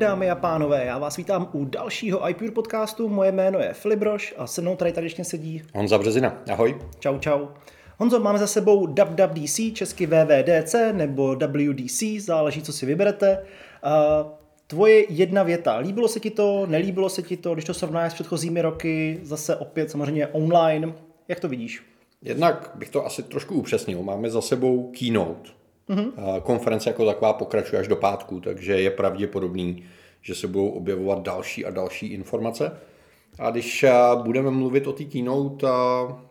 Dámy a pánové, já vás vítám u dalšího iPure podcastu. Moje jméno je Filibroš a se mnou tady tradičně sedí Honza Březina. Ahoj. Čau, čau. Honzo, máme za sebou WWDC, česky VVDC nebo WDC, záleží, co si vyberete. Tvoje jedna věta. Líbilo se ti to, nelíbilo se ti to, když to srovnáš s předchozími roky, zase opět samozřejmě online. Jak to vidíš? Jednak bych to asi trošku upřesnil. Máme za sebou keynote. Mm-hmm. Konference jako taková pokračuje až do pátku, takže je pravděpodobný, že se budou objevovat další a další informace. A když budeme mluvit o té keynote,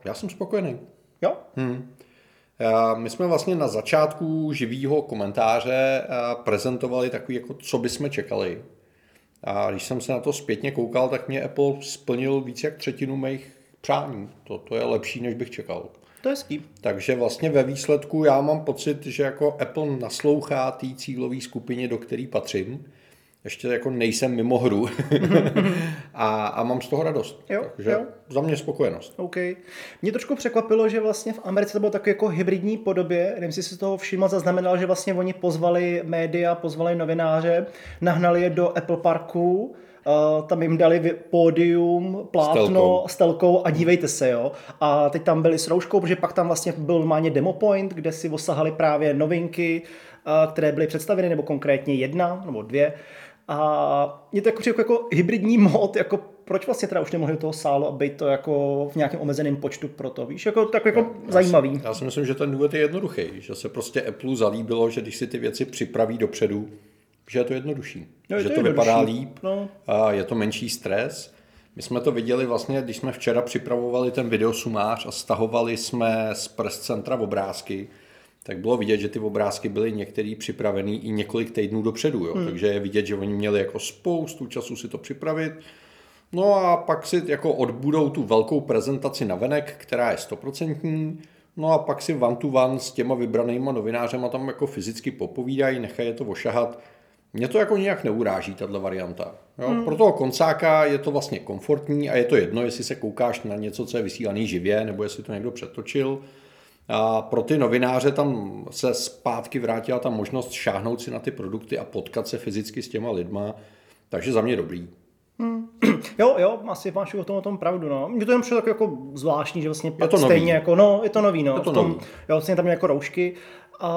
já jsem spokojený. Jo? Hmm. My jsme vlastně na začátku živého komentáře prezentovali takový, jako co bychom čekali. A když jsem se na to zpětně koukal, tak mě Apple splnil víc jak třetinu mých přání. To, to je lepší, než bych čekal. To je ský. Takže vlastně ve výsledku já mám pocit, že jako Apple naslouchá té cílové skupině, do které patřím. Ještě jako nejsem mimo hru a, a mám z toho radost. Jo, Takže jo. za mě spokojenost. OK. Mě trošku překvapilo, že vlastně v Americe to bylo takové jako hybridní podobě. Nevím, jestli si z toho všiml, zaznamenal, že vlastně oni pozvali média, pozvali novináře, nahnali je do Apple Parku, Uh, tam jim dali pódium, plátno, Stelkou. stelkou a dívejte se, jo. A teď tam byli s rouškou, protože pak tam vlastně byl normálně demo point, kde si osahali právě novinky, uh, které byly představeny, nebo konkrétně jedna nebo dvě. A je to jako, jako, jako hybridní mod, jako proč vlastně teda už nemohli do toho sálu a být to jako v nějakém omezeném počtu pro to, víš, jako, tak jako Já zajímavý. Si, já si myslím, že ten důvod je jednoduchý, že se prostě Apple zalíbilo, že když si ty věci připraví dopředu, že je to jednodušší. Jo, je že to to, vypadá líp, No. a je to menší stres. My jsme to viděli vlastně, když jsme včera připravovali ten videosumář a stahovali jsme z press centra obrázky, tak bylo vidět, že ty obrázky byly některý připravený i několik týdnů dopředu. Jo? Hmm. Takže je vidět, že oni měli jako spoustu času si to připravit. No a pak si jako odbudou tu velkou prezentaci na venek, která je stoprocentní. No a pak si one to one s těma vybranýma novinářema tam jako fyzicky popovídají, nechají je to ošahat. Mě to jako nějak neuráží, tato varianta. Jo? Hmm. Pro toho koncáka je to vlastně komfortní a je to jedno, jestli se koukáš na něco, co je vysílaný živě, nebo jestli to někdo přetočil. A pro ty novináře tam se zpátky vrátila ta možnost šáhnout si na ty produkty a potkat se fyzicky s těma lidma. Takže za mě dobrý. Jo, jo, asi máš o tom, o tom pravdu, no. Mně to jen přišlo tak jako zvláštní, že vlastně Je to stejně nový. jako, no, je to nový, no. Je to v tom, nový. Jo, vlastně tam jako roušky a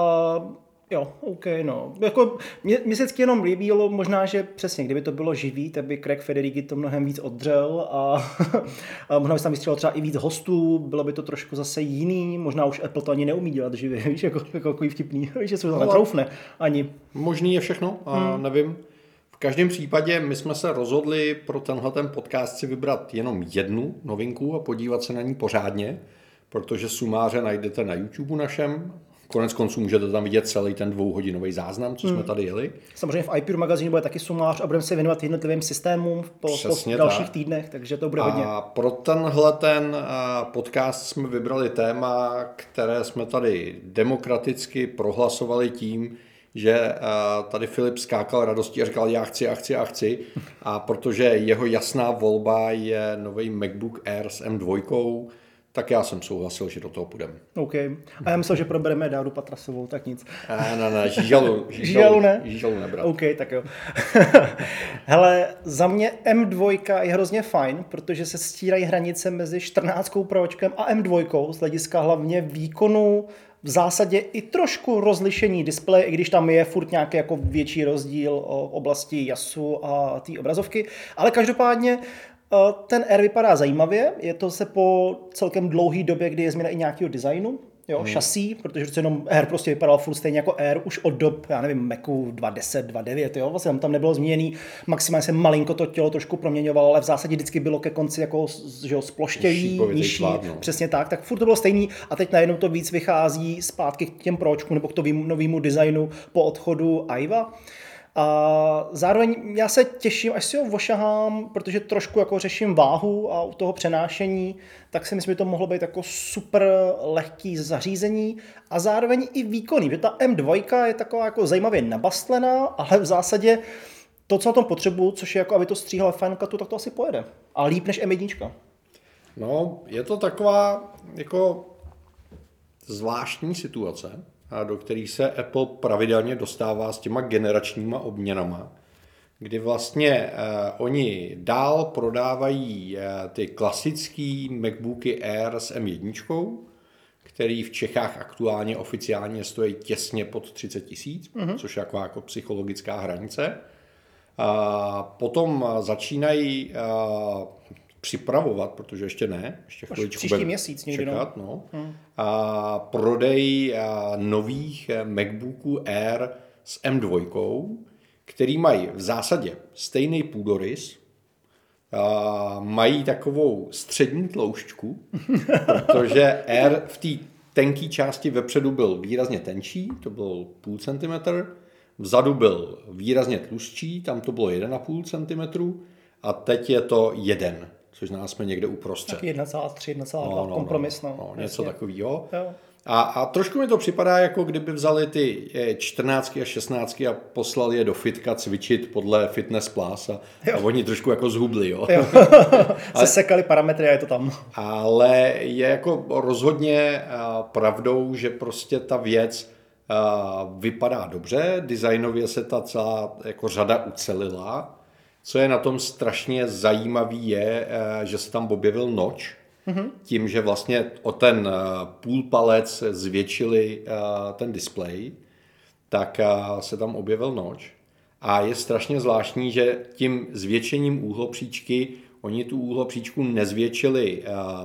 Jo, OK, no. Jako, mě, mě se vždycky jenom líbilo, možná, že přesně, kdyby to bylo živý, tak by Craig Federighi to mnohem víc oddřel a, a možná by se tam vystřelilo třeba i víc hostů, bylo by to trošku zase jiný, možná už Apple to ani neumí dělat živě, víš, jako, jako takový vtipný, víš, že se to netroufne ani. Možný je všechno, a hmm. nevím. V každém případě my jsme se rozhodli pro tenhle ten podcast si vybrat jenom jednu novinku a podívat se na ní pořádně, protože sumáře najdete na YouTube našem. Konec konců můžete tam vidět celý ten dvouhodinový záznam, co jsme tady jeli. Samozřejmě v iPure magazínu bude taky sumář a budeme se věnovat jednotlivým systémům po, po dalších tak. týdnech, takže to bude hodně. A pro tenhle ten a, podcast jsme vybrali téma, které jsme tady demokraticky prohlasovali tím, že a, tady Filip skákal radostí a říkal já chci, já chci, já chci. A protože jeho jasná volba je nový MacBook Air s M2, tak já jsem souhlasil, že do toho půjdeme. OK. A já myslel, že probereme Dáru Patrasovou, tak nic. Ne, ne, ne, žížalu, Žížalu ne? Žížalu nebrat. OK, tak jo. Hele, za mě M2 je hrozně fajn, protože se stírají hranice mezi 14 Pročkem a M2 z hlediska hlavně výkonu, v zásadě i trošku rozlišení displeje, i když tam je furt nějaký jako větší rozdíl o oblasti jasu a té obrazovky, ale každopádně ten Air vypadá zajímavě, je to se po celkem dlouhé době, kdy je změna i nějakého designu, jo, hmm. šasí, protože přece jenom Air prostě vypadal furt stejně jako Air už od dob, já nevím, Macu 2.10, 2.9, jo, vlastně tam, tam nebylo změněný, maximálně se malinko to tělo trošku proměňovalo, ale v zásadě vždycky bylo ke konci jako že jo, sploštělý, Šípovitý nižší, no. přesně tak, tak furt to bylo stejný a teď najednou to víc vychází zpátky k těm pročkům nebo k tomu novému designu po odchodu Aiva. A zároveň já se těším, až si ho ošahám, protože trošku jako řeším váhu a u toho přenášení, tak si myslím, že to mohlo být jako super lehký zařízení a zároveň i výkonný, že ta M2 je taková jako zajímavě nabastlená, ale v zásadě to, co na tom potřebuju, což je jako, aby to stříhalo Final tak to asi pojede. A líp než M1. No, je to taková jako zvláštní situace, do kterých se Apple pravidelně dostává s těma generačníma obměnama. kdy vlastně uh, oni dál prodávají uh, ty klasické MacBooky Air s M1, který v Čechách aktuálně oficiálně stojí těsně pod 30 tisíc, mm-hmm. což je jako, jako psychologická hranice. A potom začínají uh, připravovat, protože ještě ne, ještě chviličku příští měsíc někdy, čekat, no. Hmm. A prodej a nových MacBooků Air s M2, který mají v zásadě stejný půdorys, a mají takovou střední tloušťku, protože Air v té tenké části vepředu byl výrazně tenčí, to byl půl centimetr, vzadu byl výrazně tlustší, tam to bylo 1,5 cm a teď je to jeden což nás jsme někde uprostřed. Tak 1,3, 1,2 no, no, kompromis. No, no, něco takového. A, a trošku mi to připadá, jako kdyby vzali ty 14 a 16 a poslali je do fitka cvičit podle Fitness Plus a, a oni trošku jako zhubli. Jo. jo. Se sekali parametry a je to tam. Ale je jako rozhodně pravdou, že prostě ta věc vypadá dobře, designově se ta celá jako řada ucelila co je na tom strašně zajímavý je, eh, že se tam objevil noč, mm-hmm. tím, že vlastně o ten eh, půl palec zvětšili eh, ten displej, tak se tam objevil noč. A je strašně zvláštní, že tím zvětšením úhlopříčky oni tu úhlopříčku nezvětšili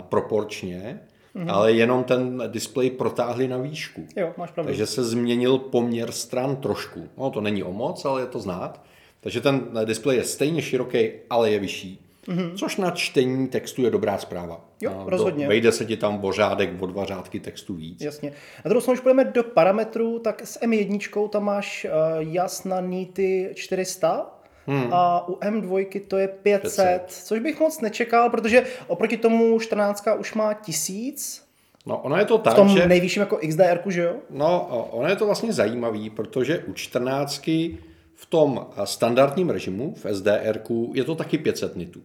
proporčně, mm-hmm. ale jenom ten displej protáhli na výšku. Jo, máš pravdu. Takže se změnil poměr stran trošku. No, to není o moc, ale je to znát. Takže ten displej je stejně široký, ale je vyšší. Mm-hmm. Což na čtení textu je dobrá zpráva. Jo, no, rozhodně. Do, vejde se ti tam o řádek, o dva řádky textu víc. Jasně. Na druhou stranu, když půjdeme do parametrů, tak s M1 tam máš uh, jasná nity 400, Hmm. A u M2 to je 500, 500, což bych moc nečekal, protože oproti tomu 14 už má 1000. No, ono je to tak, v tom že... nejvyšším jako XDR, že jo? No, ono je to vlastně zajímavý, protože u 14 v tom standardním režimu, v SDR, je to taky 500 nitů.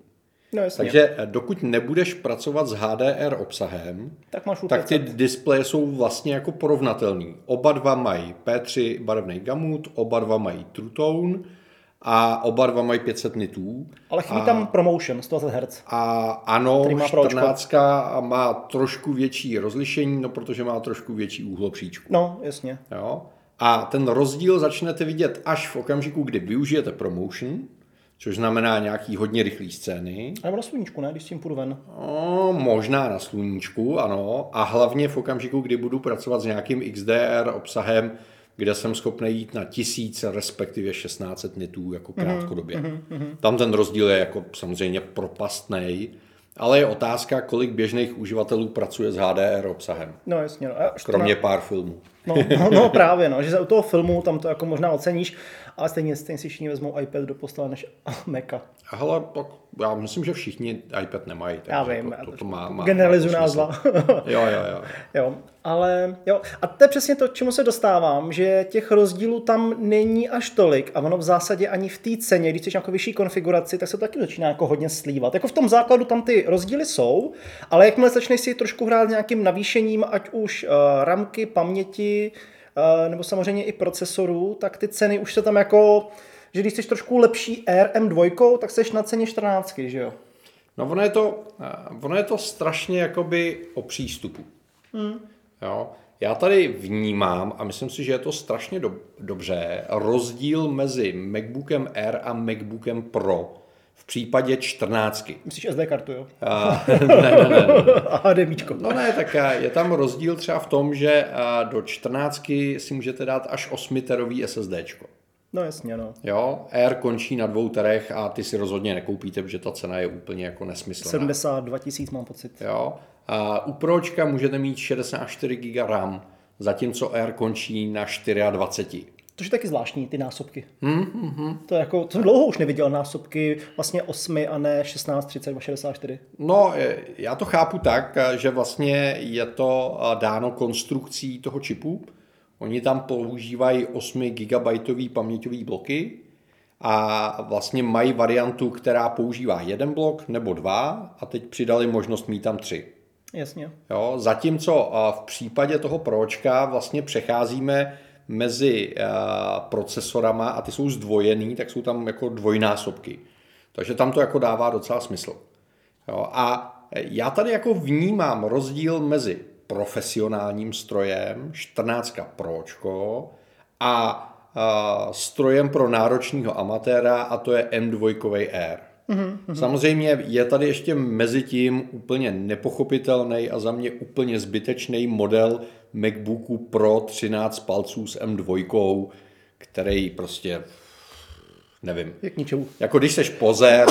No, Takže eh, dokud nebudeš pracovat s HDR obsahem, tak, máš tak ty displeje jsou vlastně jako porovnatelný. Oba dva mají P3 barevný gamut, oba dva mají True Tone a oba dva mají 500 nitů. Ale chybí a, tam promotion 120 Hz. A ano, má 14 má trošku větší rozlišení, no protože má trošku větší úhlopříčku. No, jasně. Jo? A ten rozdíl začnete vidět až v okamžiku, kdy využijete promotion, což znamená nějaký hodně rychlý scény. A nebo na sluníčku, ne, když s tím půjdu ven? No, možná na sluníčku, ano. A hlavně v okamžiku, kdy budu pracovat s nějakým XDR obsahem, kde jsem schopný jít na tisíc, respektive 16 nitů jako mhm, krátkodobě. Mm-hmm, Tam ten rozdíl je jako samozřejmě propastný, ale je otázka, kolik běžných uživatelů pracuje s HDR obsahem. No jasně. No. Kromě pár filmů. No, no, no právě, no, že u toho filmu tam to jako možná oceníš, ale stejně, stejně si všichni vezmou iPad do postele než Maca. Hele, tak já myslím, že všichni iPad nemají. Já vím, to, to, to má, má, generalizu nás dva. jo, jo, jo. jo, ale jo, a to je přesně to, čemu se dostávám, že těch rozdílů tam není až tolik a ono v zásadě ani v té ceně, když chceš nějakou vyšší konfiguraci, tak se to taky začíná jako hodně slívat. Jako v tom základu tam ty rozdíly jsou, ale jakmile začneš si trošku hrát nějakým navýšením, ať už uh, ramky, paměti, nebo samozřejmě i procesorů, tak ty ceny už se tam jako že když jsi trošku lepší RM2, tak jsi na ceně 14, že jo? No ono je to, eh, ono je to strašně jakoby o přístupu. Hmm. Jo? Já tady vnímám, a myslím si, že je to strašně do, dobře, rozdíl mezi MacBookem Air a MacBookem Pro v případě 14. Myslíš SD kartu, jo? A, ne, ne, ne. A DMIčko. No ne, tak eh, je tam rozdíl třeba v tom, že eh, do 14 si můžete dát až 8 terový SSDčko. No jasně, no. Jo, Air končí na dvou terech a ty si rozhodně nekoupíte, protože ta cena je úplně jako nesmyslná. 72 tisíc mám pocit. Jo, a u Pročka můžete mít 64 GB RAM, zatímco Air končí na 24. To je taky zvláštní, ty násobky. Hmm, hmm, hmm. To, jako, to dlouho už neviděl násobky vlastně 8 a ne 16, 32, 64. No, já to chápu tak, že vlastně je to dáno konstrukcí toho čipu, Oni tam používají 8 GB paměťové bloky a vlastně mají variantu, která používá jeden blok nebo dva a teď přidali možnost mít tam tři. Jasně. Jo, zatímco v případě toho pročka vlastně přecházíme mezi procesorama a ty jsou zdvojený, tak jsou tam jako dvojnásobky. Takže tam to jako dává docela smysl. Jo, a já tady jako vnímám rozdíl mezi profesionálním strojem, 14 Pročko a, a strojem pro náročného amatéra a to je M2 Air. Mm-hmm. Samozřejmě je tady ještě mezi tím úplně nepochopitelný a za mě úplně zbytečný model MacBooku Pro 13 palců s M2, který prostě nevím. Je k ničemu. Jako když jsi pozér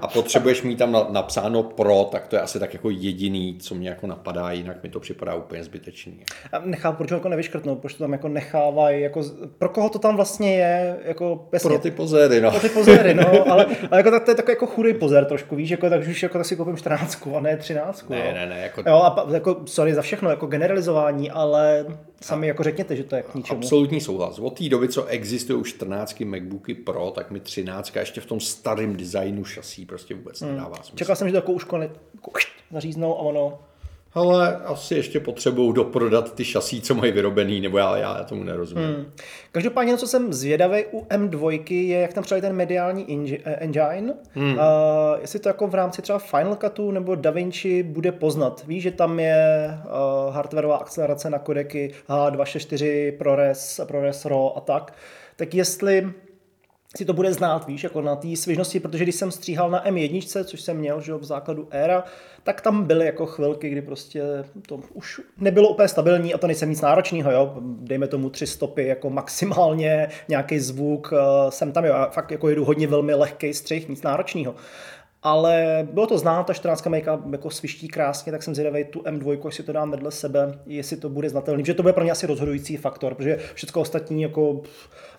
a potřebuješ mít tam napsáno pro, tak to je asi tak jako jediný, co mě jako napadá, jinak mi to připadá úplně zbytečný. A nechápu, proč jako nevyškrtnout, proč to tam jako nechávají, jako, pro koho to tam vlastně je, jako jasně, Pro ty pozéry, no. Pro ty pozéry, no, ale, ale jako tak, to je takový jako chudý pozér trošku, víš, jako, takže už jako tak si koupím 14 a ne 13. Ne, jo. ne, ne, jako... Jo, a jako, sorry za všechno, jako generalizování, ale sami jako řekněte, že to je k ničemu. Absolutní souhlas. Od té doby, co existují už 14 MacBooky Pro, tak mi 13 ještě v tom starém designu šasí prostě vůbec hmm. nedává smysl. Čekal jsem, že to jako už konec jako zaříznou a ono ale asi ještě potřebují doprodat ty šasí, co mají vyrobený, nebo já, já tomu nerozumím. Hmm. Každopádně, co jsem zvědavý u M2, je, jak tam třeba ten mediální eh, engine. Hmm. Uh, jestli to jako v rámci třeba Final Cutu nebo DaVinci bude poznat. Víš, že tam je uh, hardwareová akcelerace na kodeky H264, ProRes, ProRes RAW a tak. Tak jestli si to bude znát, víš, jako na té svěžnosti, protože když jsem stříhal na M1, což jsem měl, že v základu éra, tak tam byly jako chvilky, kdy prostě to už nebylo úplně stabilní a to nejsem nic náročného, jo, dejme tomu tři stopy, jako maximálně nějaký zvuk, eh, jsem tam, jo, a fakt jako jedu hodně velmi lehký střih, nic náročného ale bylo to znát, ta 14 make jako sviští krásně, tak jsem zvědavý tu M2, až si to dám vedle sebe, jestli to bude znatelný, že to bude pro mě asi rozhodující faktor, protože všechno ostatní jako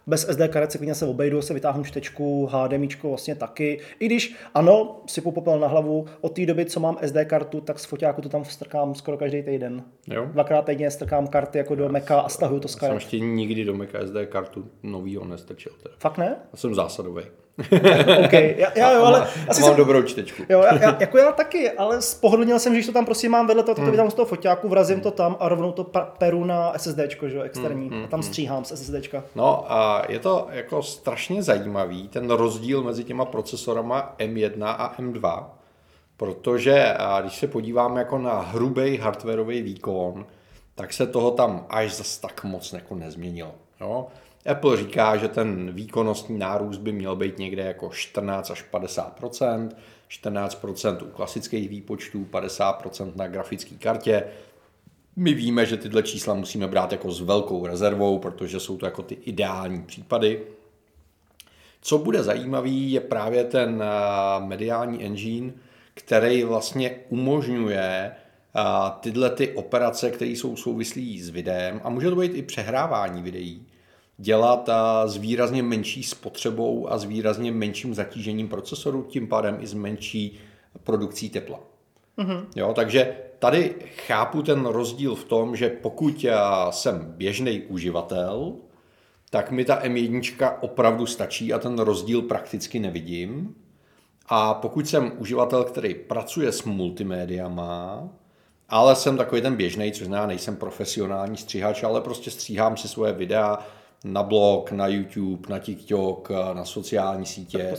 bez SD karet se klidně se obejdu, se vytáhnu čtečku, HDMI vlastně taky. I když ano, si popel na hlavu, od té doby, co mám SD kartu, tak z foťáku to tam strkám skoro každý týden. Jo. Dvakrát týdně strkám karty jako do Maca a stahuju to z karet. Jsem ještě nikdy do Maca SD kartu novýho nestrčil. Teda. Fakt ne? Já jsem zásadový. OK, já, já jo, ale... Asi mám jsem, dobrou čtečku. Jo, já, já, jako já taky, ale spohodlnil jsem, že když to tam prostě mám vedle toho, tak to hmm. z toho foťáku, vrazím hmm. to tam a rovnou to peru na SSDčko, že externí, hmm. a tam hmm. stříhám z SSDčka. No a je to jako strašně zajímavý, ten rozdíl mezi těma procesorama M1 a M2, protože a když se podíváme jako na hrubý hardwareový výkon, tak se toho tam až zas tak moc jako nezměnilo. Jo? Apple říká, že ten výkonnostní nárůst by měl být někde jako 14 až 50% 14% u klasických výpočtů, 50% na grafické kartě. My víme, že tyhle čísla musíme brát jako s velkou rezervou, protože jsou to jako ty ideální případy. Co bude zajímavý, je právě ten eh, mediální engine, který vlastně umožňuje eh, tyhle ty operace, které jsou souvislí s videem a může to být i přehrávání videí, dělat s výrazně menší spotřebou a s výrazně menším zatížením procesoru, tím pádem i s menší produkcí tepla. Mm-hmm. Jo, takže tady chápu ten rozdíl v tom, že pokud jsem běžný uživatel, tak mi ta M1 opravdu stačí a ten rozdíl prakticky nevidím. A pokud jsem uživatel, který pracuje s multimédiama, ale jsem takový ten běžný, což znamená, nejsem profesionální stříhač, ale prostě stříhám si svoje videa, na blog, na YouTube, na TikTok, na sociální sítě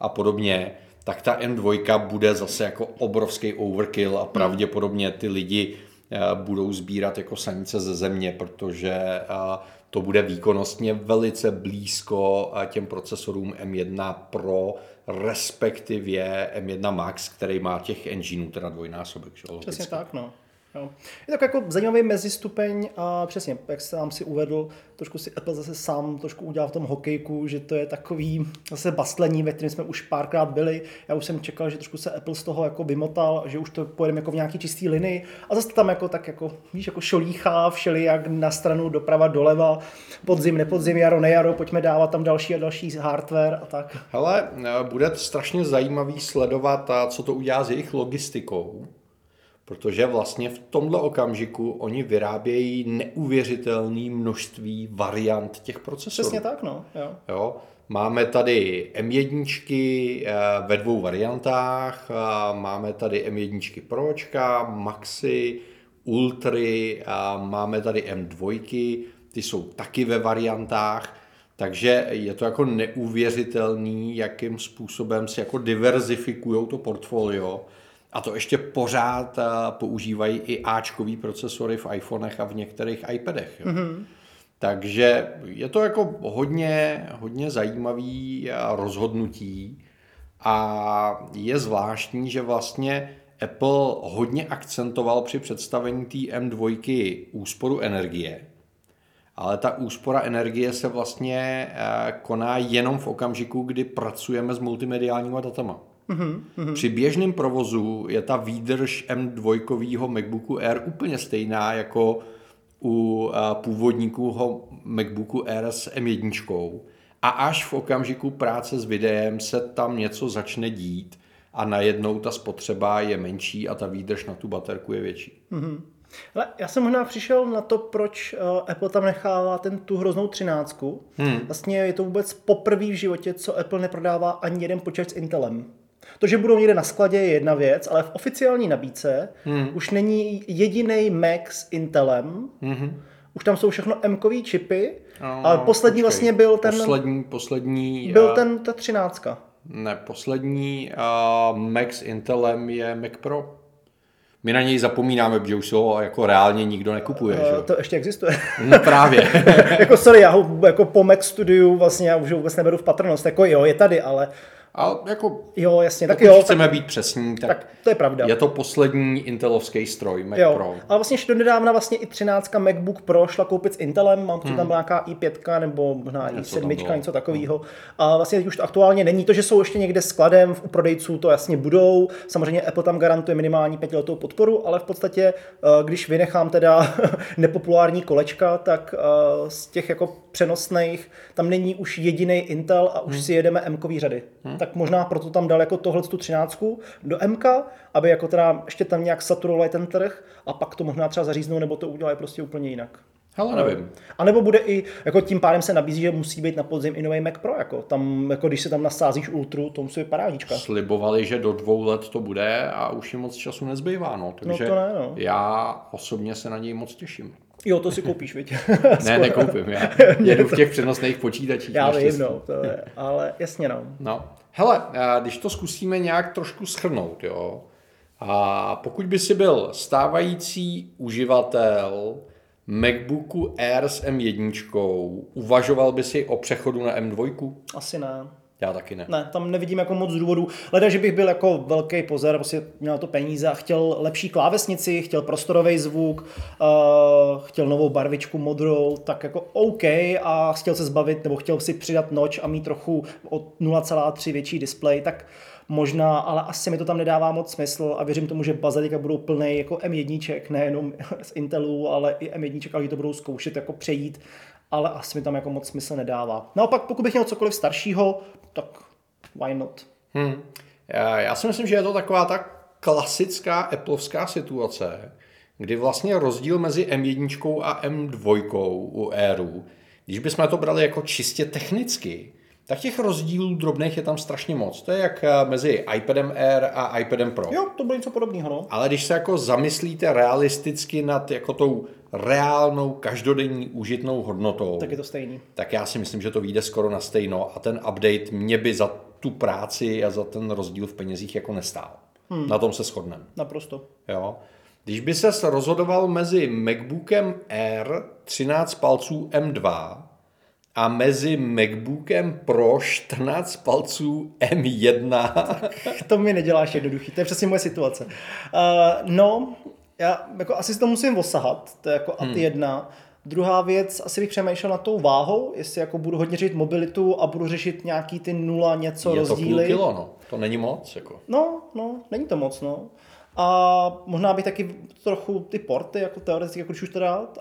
a podobně, tak ta M2 bude zase jako obrovský overkill a pravděpodobně ty lidi eh, budou sbírat jako sanice ze země, protože eh, to bude výkonnostně velice blízko eh, těm procesorům M1 Pro, respektive M1 Max, který má těch engineů teda dvojnásobek. Přesně tak, no. Jo. Je tak jako zajímavý mezistupeň a přesně, jak sám si uvedl, trošku si Apple zase sám trošku udělal v tom hokejku, že to je takový zase bastlení, ve kterém jsme už párkrát byli. Já už jsem čekal, že trošku se Apple z toho jako vymotal, že už to pojedeme jako v nějaký čistý linii a zase tam jako tak jako, víš, jako šolíchá všeli jak na stranu doprava, doleva, podzim, nepodzim, jaro, nejaro, pojďme dávat tam další a další hardware a tak. Hele, bude strašně zajímavý sledovat, co to udělá s jejich logistikou Protože vlastně v tomhle okamžiku oni vyrábějí neuvěřitelné množství variant těch procesorů. Přesně tak, no. Jo. Jo? Máme tady M1 eh, ve dvou variantách, máme tady M1 Pročka, Maxi, Ultry, máme tady M2. ty jsou taky ve variantách, takže je to jako neuvěřitelný, jakým způsobem si jako diverzifikují to portfolio. A to ještě pořád používají i Ačkový procesory v iPhonech a v některých iPadech. Jo. Mm-hmm. Takže je to jako hodně, hodně zajímavý rozhodnutí a je zvláštní, že vlastně Apple hodně akcentoval při představení té M2 úsporu energie, ale ta úspora energie se vlastně eh, koná jenom v okamžiku, kdy pracujeme s multimediálníma datama. Mm-hmm. Při běžném provozu je ta výdrž M2 MacBooku Air úplně stejná jako u eh, původníků MacBooku Air s M1. A až v okamžiku práce s videem se tam něco začne dít a najednou ta spotřeba je menší a ta výdrž na tu baterku je větší. Mm-hmm. Ale já jsem možná přišel na to, proč uh, Apple tam nechává ten, tu hroznou třináctku. Hmm. Vlastně je to vůbec poprvé v životě, co Apple neprodává ani jeden počítač s Intelem. To, že budou někde na skladě, je jedna věc, ale v oficiální nabídce hmm. už není jediný Mac s Intelem. Hmm. Už tam jsou všechno m čipy, no, ale poslední počkej. vlastně byl ten... Poslední, poslední... Byl ten, ta třináctka. Ne, poslední uh, Mac s Intelem je Mac Pro. My na něj zapomínáme, protože už ho jako reálně nikdo nekupuje. Uh, že? To ještě existuje. No právě. jako sorry, já ho jako po Mac Studiu vlastně já už ho vůbec neberu v patrnost. Jako jo, je tady, ale a jako, jo, jasně, tak jo. chceme tak, být přesní, tak, tak, to je pravda. Je to poslední intelovský stroj, Mac jo, Pro. Ale vlastně ještě nedávna vlastně i 13 MacBook Pro šla koupit s Intelem, mám hmm. tam nějaká i5 nebo možná i 7, něco takového. Hmm. A vlastně už to aktuálně není. To, že jsou ještě někde skladem u prodejců, to jasně budou. Samozřejmě Apple tam garantuje minimální pětiletou podporu, ale v podstatě, eh, když vynechám teda nepopulární kolečka, tak eh, z těch jako přenosných tam není už jediný Intel a už hmm. si jedeme m řady. Hmm. Tak možná proto tam dal jako tohle tu třináctku do MK, aby jako teda ještě tam nějak saturovali ten trh a pak to možná třeba zaříznou, nebo to udělají prostě úplně jinak. Ale nevím. A nebo bude i, jako tím pádem se nabízí, že musí být na podzim i nový Mac Pro, jako tam, jako když se tam nasázíš Ultru, to musí být parádička. Slibovali, že do dvou let to bude a už jim moc času nezbývá, no. Takže no to ne, no. já osobně se na něj moc těším. Jo, to si koupíš, viď? ne, nekoupím, já jedu v těch přenosných počítačích. Já vím, no, to je, ale jasně no. No, hele, když to zkusíme nějak trošku schrnout, jo, a pokud by si byl stávající uživatel MacBooku Air s M1, uvažoval by si o přechodu na M2? Asi ne. Já taky ne. Ne, tam nevidím jako moc důvodů. Leda, že bych byl jako velký pozor, prostě měl to peníze a chtěl lepší klávesnici, chtěl prostorový zvuk, uh, chtěl novou barvičku modrou, tak jako OK a chtěl se zbavit, nebo chtěl si přidat noč a mít trochu o 0,3 větší display, tak možná, ale asi mi to tam nedává moc smysl a věřím tomu, že bazalika budou plný jako M1, nejenom z Intelu, ale i M1, ale to budou zkoušet jako přejít ale asi mi tam jako moc smysl nedává. Naopak, pokud bych měl cokoliv staršího, tak why not? Hmm. Já, si myslím, že je to taková ta klasická Appleovská situace, kdy vlastně rozdíl mezi M1 a M2 u Airu, když bychom to brali jako čistě technicky, tak těch rozdílů drobných je tam strašně moc. To je jak eh, mezi iPadem Air a iPadem Pro. Jo, to bylo něco podobného. No. Ale když se jako zamyslíte realisticky nad jako tou reálnou každodenní užitnou hodnotou, tak je to stejný. Tak já si myslím, že to vyjde skoro na stejno a ten update mě by za tu práci a za ten rozdíl v penězích jako nestál. Hmm. Na tom se shodneme. Naprosto. Jo. Když by se rozhodoval mezi MacBookem Air 13 palců M2 a mezi MacBookem Pro 14 palců M1. to mi neděláš jednoduchý, to je přesně moje situace. Uh, no, já jako asi si to musím osahat, to je jako hmm. AT 1. Druhá věc, asi bych přemýšlel nad tou váhou, jestli jako budu hodně řešit mobilitu a budu řešit nějaký ty nula něco je rozdíly. Je to půl kilo, no. To není moc, jako. No, no, není to moc, no. A možná bych taky trochu ty porty, jako teoreticky, jako už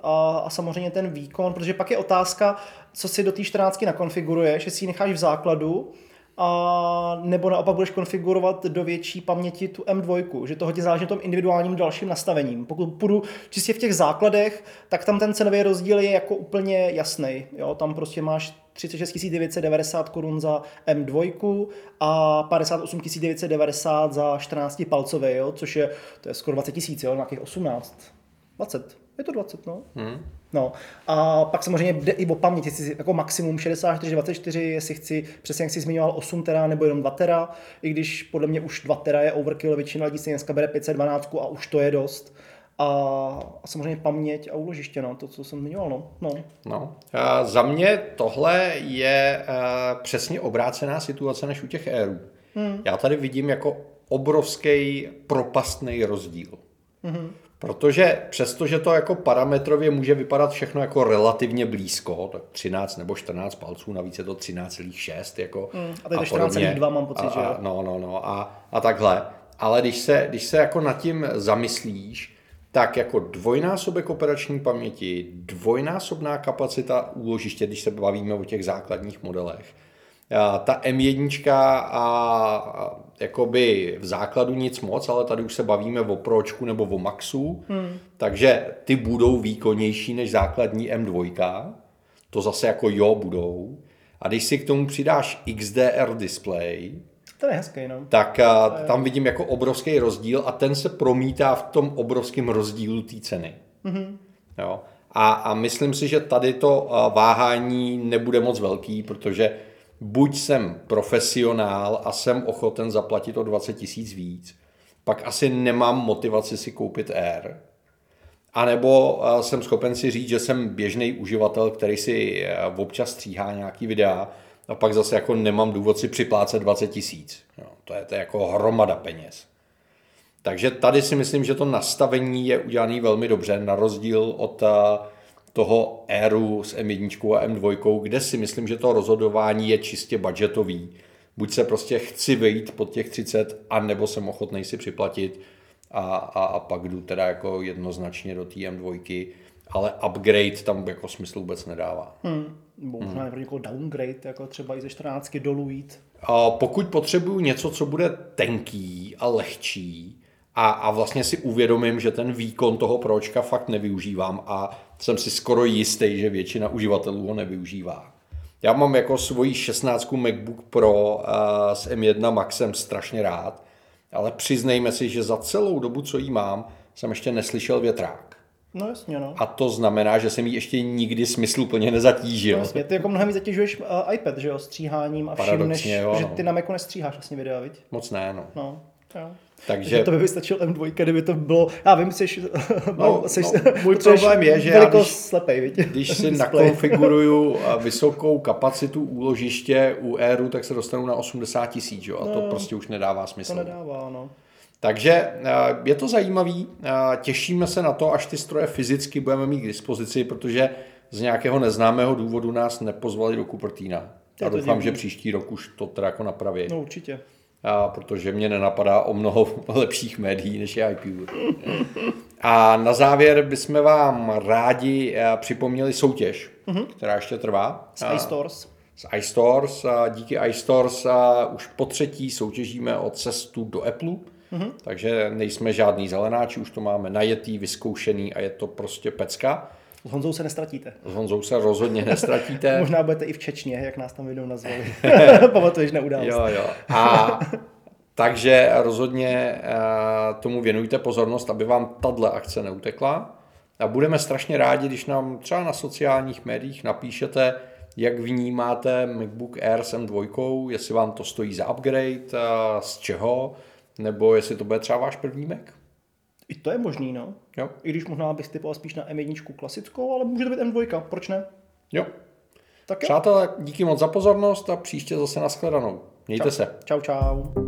a, a samozřejmě ten výkon, protože pak je otázka, co si do té 14 nakonfiguruješ, jestli ji necháš v základu, a nebo naopak budeš konfigurovat do větší paměti tu M2, že to hodně záleží na tom individuálním dalším nastavením. Pokud půjdu čistě v těch základech, tak tam ten cenový rozdíl je jako úplně jasný. Jo? Tam prostě máš 36 990 korun za M2 a 58 990 za 14 palcové, jo? což je, to je skoro 20 tisíc, jo? nějakých 18, 20. Je to 20, no. Hmm. No a pak samozřejmě jde i o paměť, jestli jako maximum 64, 24, jestli chci, přesně jak jsi zmiňoval, 8 tera nebo jenom 2 tera, i když podle mě už 2 tera je overkill, většina lidí si dneska bere 512 a už to je dost. A, a samozřejmě paměť a úložiště, no, to, co jsem zmiňoval, no. no. no. A za mě tohle je uh, přesně obrácená situace než u těch Airů. Hmm. Já tady vidím jako obrovský propastný rozdíl. Hmm. Protože přestože to jako parametrově může vypadat všechno jako relativně blízko, tak 13 nebo 14 palců, navíc je to 13,6 jako mm, a teď 14,2 mám pocit, a, že jo? No, no, no a, a takhle. Ale když se, když se jako nad tím zamyslíš, tak jako dvojnásobek operační paměti, dvojnásobná kapacita úložiště, když se bavíme o těch základních modelech, ta M1 a jakoby v základu nic moc, ale tady už se bavíme o Pročku nebo o Maxu, hmm. takže ty budou výkonnější než základní M2. To zase jako jo budou. A když si k tomu přidáš XDR display, to je hezký, no. Tak a, tam vidím jako obrovský rozdíl a ten se promítá v tom obrovském rozdílu té ceny. Mm-hmm. Jo. A, a myslím si, že tady to váhání nebude moc velký, protože buď jsem profesionál a jsem ochoten zaplatit o 20 tisíc víc, pak asi nemám motivaci si koupit Air, anebo jsem schopen si říct, že jsem běžný uživatel, který si občas stříhá nějaký videa a pak zase jako nemám důvod si připlácet 20 tisíc. To je, to je jako hromada peněz. Takže tady si myslím, že to nastavení je udělané velmi dobře, na rozdíl od toho éru s M1 a M2, kde si myslím, že to rozhodování je čistě budgetový. Buď se prostě chci vejít pod těch 30, anebo jsem ochotný si připlatit a, a, a pak jdu teda jako jednoznačně do té M2, ale upgrade tam jako smysl vůbec nedává. Hmm. Možná hmm. jako downgrade, jako třeba i ze 14 dolů jít. A pokud potřebuju něco, co bude tenký a lehčí, a, a vlastně si uvědomím, že ten výkon toho pročka fakt nevyužívám a jsem si skoro jistý, že většina uživatelů ho nevyužívá. Já mám jako svoji 16 MacBook Pro uh, s M1 Maxem strašně rád, ale přiznejme si, že za celou dobu, co jí mám, jsem ještě neslyšel větrák. No jasně, no. A to znamená, že jsem ji ještě nikdy smysluplně nezatížil. No, jasně, ty jako mnohem zatěžuješ uh, iPad, že jo, stříháním a vším, než, jo, že no. ty na Macu nestříháš vlastně videa, viď? Moc ne, no. No, jo. Takže... to by vystačil M2, kdyby to bylo, já vím, jsi, no, jsi no, můj problém je, že já když, slepej, viď? když si nakonfiguruju vysokou kapacitu úložiště u Airu, tak se dostanu na 80 tisíc, a no, to prostě už nedává smysl. To nedává, no. Takže eh, je to zajímavý, eh, těšíme se na to, až ty stroje fyzicky budeme mít k dispozici, protože z nějakého neznámého důvodu nás nepozvali do Cupertina. Já doufám, že příští rok už to teda jako napraví. No určitě a protože mě nenapadá o mnoho lepších médií než je iPure. A na závěr bychom vám rádi eh, připomněli soutěž, mm-hmm. která ještě trvá. Z iStores. Z iStores. A díky iStores už po třetí soutěžíme o cestu do Apple. Mm-hmm. Takže nejsme žádný zelenáči, už to máme najetý, vyzkoušený a je to prostě pecka. S Honzou se nestratíte. S Honzou se rozhodně nestratíte. Možná budete i v Čečně, jak nás tam video nazvali. Pamatuješ na událost. Jo, jo. A takže rozhodně uh, tomu věnujte pozornost, aby vám tahle akce neutekla. A budeme strašně rádi, když nám třeba na sociálních médiích napíšete, jak vnímáte MacBook Air s M2, jestli vám to stojí za upgrade, uh, z čeho, nebo jestli to bude třeba váš první Mac. I to je možný, no. Jo. I když možná bych typoval spíš na M1 klasickou, ale může to být M2, proč ne? Jo. Tak jo. Přátelé, díky moc za pozornost a příště zase nashledanou. Mějte čau. se. Čau, čau.